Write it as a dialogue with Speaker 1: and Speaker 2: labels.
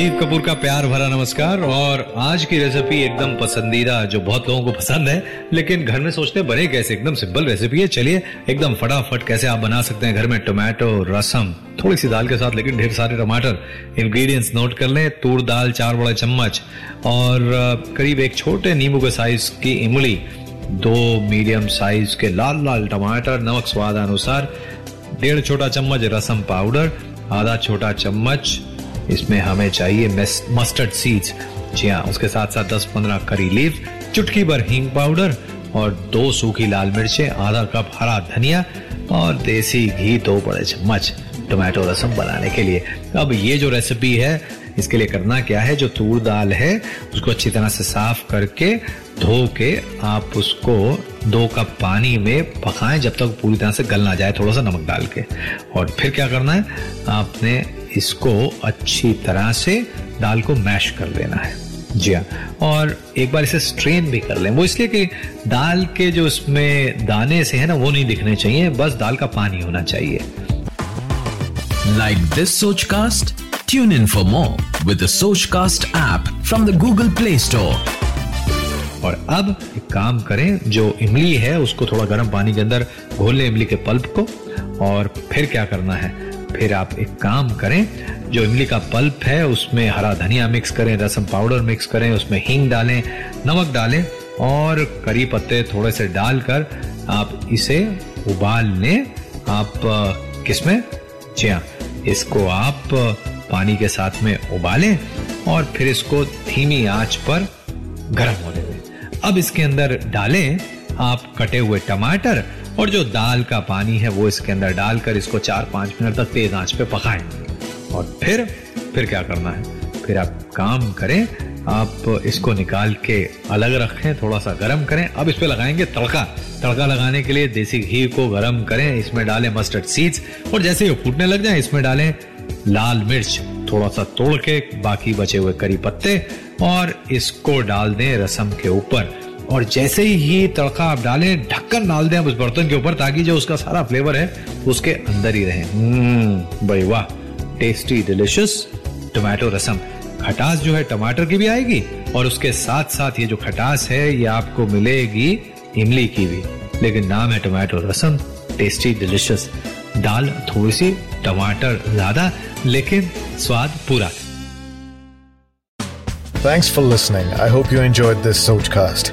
Speaker 1: संजीव कपूर का प्यार भरा नमस्कार और आज की रेसिपी एकदम पसंदीदा, जो बहुत लोगों को पसंद है, लेकिन घर में सोचते बने कैसे? एकदम सिंपल रेसिपी है, चलिए, एकदम फटाफट कैसे आप बना सकते हैं घर में टोमेटो रसम थोड़ी सी दाल के साथ, लेकिन ढेर सारे टमाटर इंग्रेडिएंट्स नोट कर लें, तूर दाल, चार बड़े चम्मच और करीब एक छोटे नींबू के साइज़ की इमली, दो मीडियम साइज़ के लाल लाल टमाटर, नमक स्वाद अनुसार, डेढ़ छोटा चम्मच रसम पाउडर आधा छोटा चम्मच इसमें हमें चाहिए मस्टर्ड सीड्स जी हाँ उसके साथ साथ 10-15 करी लीव चुटकी भर हींग पाउडर और दो सूखी लाल मिर्चें, आधा कप हरा धनिया और देसी घी, दो बड़े चम्मच टोमेटो रसम बनाने के लिए। अब ये जो रेसिपी है, इसके लिए करना क्या है? जो तूर दाल है, उसको अच्छी तरह से साफ़ करके धो के आप उसको दो कप पानी में पकाएँ जब तक पूरी तरह से गल ना जाए थोड़ा सा नमक डाल के। और फिर क्या करना है? आपने इसको अच्छी तरह से दाल को मैश कर लेना है। जी हाँ। और एक बार इसे स्ट्रेन भी कर लें। वो इसलिए कि दाल के जो इसमें दाने से है ना वो नहीं दिखने चाहिए। बस दाल का पानी होना चाहिए।
Speaker 2: लाइक दिस सोच cast tune in for more with the cast app from the Google Play Store
Speaker 1: और अब एक काम करें जो इमली है उसको थोड़ा गर्म पानी के अंदर घोल लें इमली के पल्प को। और फिर क्या करना है? फिर आप एक काम करें, जो इमली का पल्प है, उसमें हरा धनिया मिक्स करें, रसम पाउडर मिक्स करें, उसमें हींग डालें, नमक डालें और करी पत्ते थोड़े से डालकर आप इसे उबाल लें आप किसमें जी इसको आप पानी के साथ में उबालें और फिर इसको धीमी आँच पर गर्म होने दें। अब इसके अंदर डालें आप कटे हुए टमाटर और जो दाल का पानी है वो इसके अंदर डालकर इसको चार पाँच मिनट तक तेज आँच पे पकाएँ। और फिर फिर क्या करना है? फिर आप काम करें, आप इसको निकाल के अलग रखें थोड़ा सा गर्म करें। अब इस पे लगाएँगे तड़का। तड़का लगाने के लिए देसी घी को गर्म करें, इसमें डालें मस्टर्ड सीड्स और जैसे ही फूटने लग जाए, इसमें डालें लाल मिर्च। थोड़ा सा तोड़ के बाकी बचे हुए करी पत्ते और इसको डाल दें रसम के ऊपर। और जैसे ही ये तड़का आप डालें, ढक्कन डाल दें उस बर्तन के ऊपर ताकि जो उसका सारा फ्लेवर है, उसके अंदर ही रहे। हम्म भाई वाह टेस्टी डिलिशियस टोमेटो रसम खटास जो है, टमाटर की भी आएगी और उसके साथ साथ ये जो खटास है, ये आपको मिलेगी इमली की भी। लेकिन नाम है टोमेटो रसम टेस्टी डिलिशियस दाल थोड़ी सी टमाटर ज़्यादा, लेकिन स्वाद पूरा।
Speaker 3: Thanks for listening. I hope you enjoyed this Sochcast.